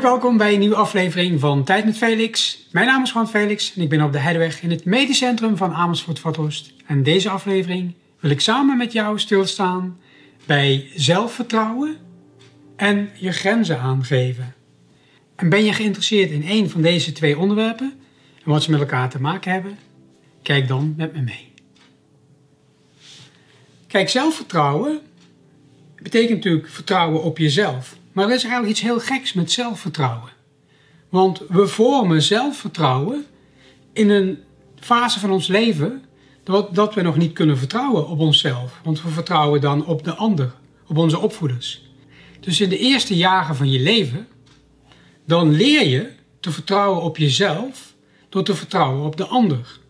Welkom bij een nieuwe aflevering van Tijd met Felix. Mijn naam is Juan Felix en ik ben op de Heideweg in het medisch centrum van Amersfoort Vathorst. En deze aflevering wil ik samen met jou stilstaan bij zelfvertrouwen en je grenzen aangeven. En ben je geïnteresseerd in een van deze twee onderwerpen en wat ze met elkaar te maken hebben? Kijk dan met me mee. Kijk, zelfvertrouwen betekent natuurlijk vertrouwen op jezelf. Maar er is eigenlijk iets heel geks met zelfvertrouwen. Want we vormen zelfvertrouwen in een fase van ons leven dat, we nog niet kunnen vertrouwen op onszelf. Want we vertrouwen dan op de ander, op onze opvoeders. Dus in de eerste jaren van je leven, dan leer je te vertrouwen op jezelf door te vertrouwen op de ander.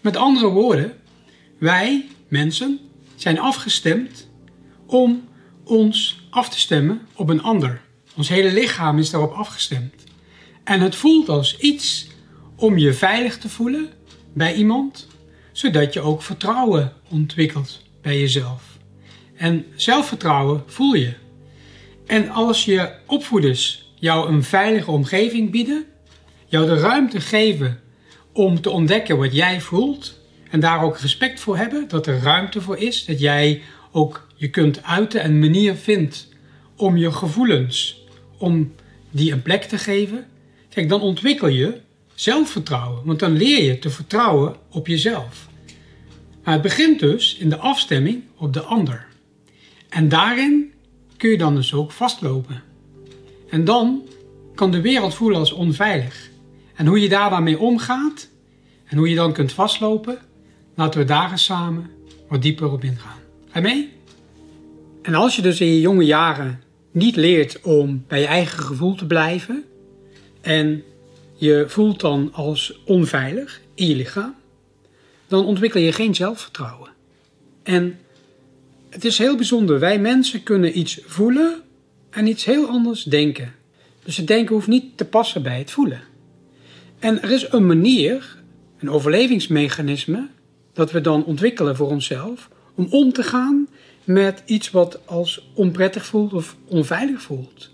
Met andere woorden, wij mensen zijn afgestemd om ons af te stemmen op een ander. Ons hele lichaam is daarop afgestemd. En het voelt als iets om je veilig te voelen bij iemand, zodat je ook vertrouwen ontwikkelt bij jezelf. En zelfvertrouwen voel je. En als je opvoeders jou een veilige omgeving bieden, jou de ruimte geven om te ontdekken wat jij voelt, en daar ook respect voor hebben, dat er ruimte voor is, dat jij ook je kunt uiten en manier vindt om je gevoelens, om die een plek te geven. Kijk, dan ontwikkel je zelfvertrouwen, want dan leer je te vertrouwen op jezelf. Maar het begint dus in de afstemming op de ander. En daarin kun je dan dus ook vastlopen. En dan kan de wereld voelen als onveilig. En hoe je daar dan mee omgaat en hoe je dan kunt vastlopen, Laten we daar eens samen wat dieper op ingaan. Ga je mee? En als je dus in je jonge jaren niet leert om bij je eigen gevoel te blijven en je voelt dan als onveilig in je lichaam, dan ontwikkel je geen zelfvertrouwen. En het is heel bijzonder. Wij mensen kunnen iets voelen en iets heel anders denken. Dus het denken hoeft niet te passen bij het voelen. En er is een manier, een overlevingsmechanisme, dat we dan ontwikkelen voor onszelf om om te gaan met iets wat als onprettig voelt of onveilig voelt.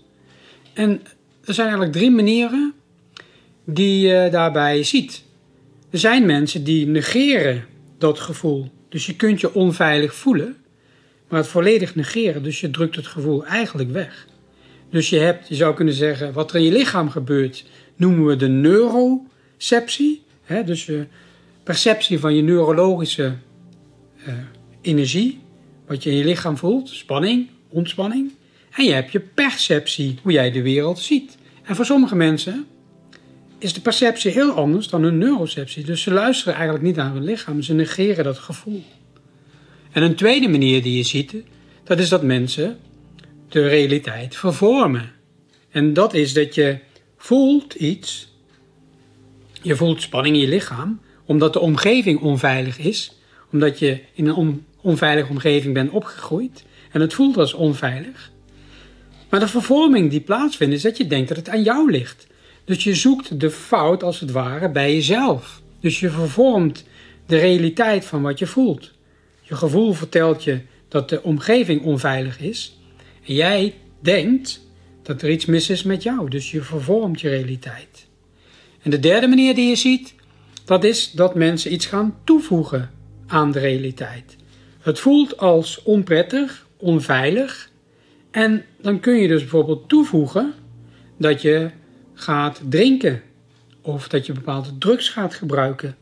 En er zijn eigenlijk drie manieren die je daarbij ziet. Er zijn mensen die negeren dat gevoel. Dus je kunt je onveilig voelen, maar het volledig negeren. Dus je drukt het gevoel eigenlijk weg. Dus je hebt, je zou kunnen zeggen, wat er in je lichaam gebeurt, noemen we de neuroceptie. dus je perceptie van je neurologische uh, energie, wat je in je lichaam voelt, spanning, ontspanning. En je hebt je perceptie, hoe jij de wereld ziet. En voor sommige mensen is de perceptie heel anders dan hun neuroceptie. Dus ze luisteren eigenlijk niet naar hun lichaam, ze negeren dat gevoel. En een tweede manier die je ziet, dat is dat mensen de realiteit vervormen. En dat is dat je voelt iets, je voelt spanning in je lichaam, omdat de omgeving onveilig is, omdat je in een onveilige omgeving bent opgegroeid en het voelt als onveilig. Maar de vervorming die plaatsvindt is dat je denkt dat het aan jou ligt. Dus je zoekt de fout als het ware bij jezelf. Dus je vervormt de realiteit van wat je voelt. Je gevoel vertelt je dat de omgeving onveilig is. En jij denkt dat er iets mis is met jou. Dus je vervormt je realiteit. En de derde manier die je ziet dat is dat mensen iets gaan toevoegen aan de realiteit. Het voelt als onprettig, onveilig. En dan kun je dus bijvoorbeeld toevoegen dat je gaat drinken. Of dat je bepaalde drugs gaat gebruiken.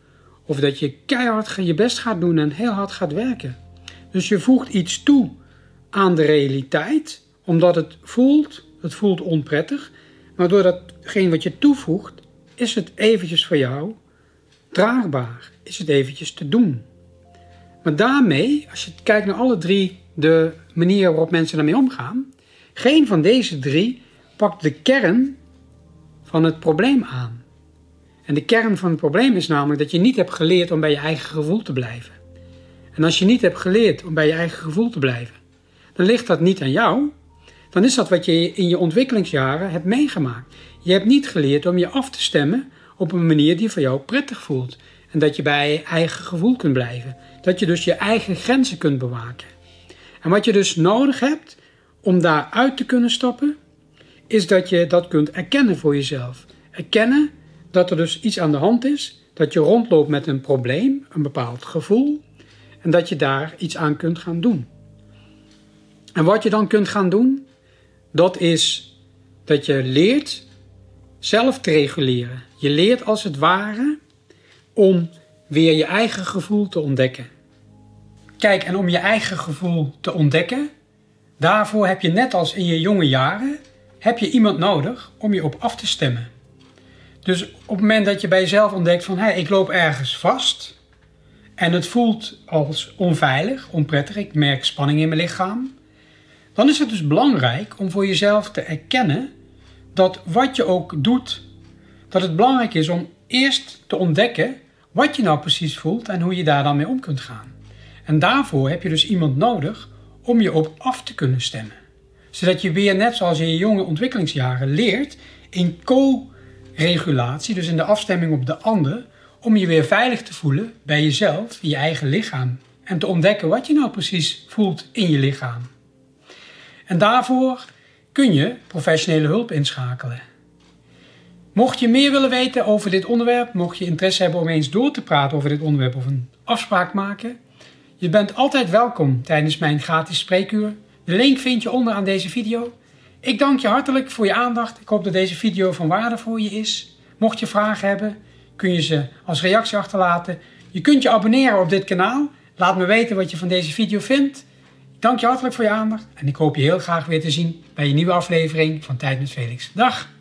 Of dat je keihard je best gaat doen en heel hard gaat werken. Dus je voegt iets toe aan de realiteit, omdat het voelt, het voelt onprettig. Maar door datgene wat je toevoegt, is het eventjes voor jou draagbaar is het eventjes te doen. Maar daarmee, als je kijkt naar alle drie de manieren waarop mensen daarmee omgaan, geen van deze drie pakt de kern van het probleem aan. En de kern van het probleem is namelijk dat je niet hebt geleerd om bij je eigen gevoel te blijven. En als je niet hebt geleerd om bij je eigen gevoel te blijven, dan ligt dat niet aan jou. Dan is dat wat je in je ontwikkelingsjaren hebt meegemaakt. Je hebt niet geleerd om je af te stemmen op een manier die voor jou prettig voelt. En dat je bij je eigen gevoel kunt blijven. Dat je dus je eigen grenzen kunt bewaken. En wat je dus nodig hebt om daaruit te kunnen stappen, is dat je dat kunt erkennen voor jezelf. Erkennen dat er dus iets aan de hand is, dat je rondloopt met een probleem, een bepaald gevoel, en dat je daar iets aan kunt gaan doen. En wat je dan kunt gaan doen, dat is dat je leert zelf te reguleren. Je leert als het ware om weer je eigen gevoel te ontdekken. Kijk, en om je eigen gevoel te ontdekken, daarvoor heb je net als in je jonge jaren, heb je iemand nodig om je op af te stemmen. Dus op het moment dat je bij jezelf ontdekt van, hé, hey, ik loop ergens vast en het voelt als onveilig, onprettig, ik merk spanning in mijn lichaam, dan is het dus belangrijk om voor jezelf te erkennen dat wat je ook doet, dat het belangrijk is om eerst te ontdekken wat je nou precies voelt en hoe je daar dan mee om kunt gaan. En daarvoor heb je dus iemand nodig om je op af te kunnen stemmen. Zodat je weer, net zoals in je jonge ontwikkelingsjaren, leert in co-regulatie, dus in de afstemming op de ander, om je weer veilig te voelen bij jezelf, in je eigen lichaam. En te ontdekken wat je nou precies voelt in je lichaam. En daarvoor kun je professionele hulp inschakelen. Mocht je meer willen weten over dit onderwerp, mocht je interesse hebben om eens door te praten over dit onderwerp of een afspraak maken, je bent altijd welkom tijdens mijn gratis spreekuur. De link vind je onderaan deze video. Ik dank je hartelijk voor je aandacht. Ik hoop dat deze video van waarde voor je is. Mocht je vragen hebben, kun je ze als reactie achterlaten. Je kunt je abonneren op dit kanaal. Laat me weten wat je van deze video vindt. Dank je hartelijk voor je aandacht en ik hoop je heel graag weer te zien bij een nieuwe aflevering van Tijd met Felix. Dag!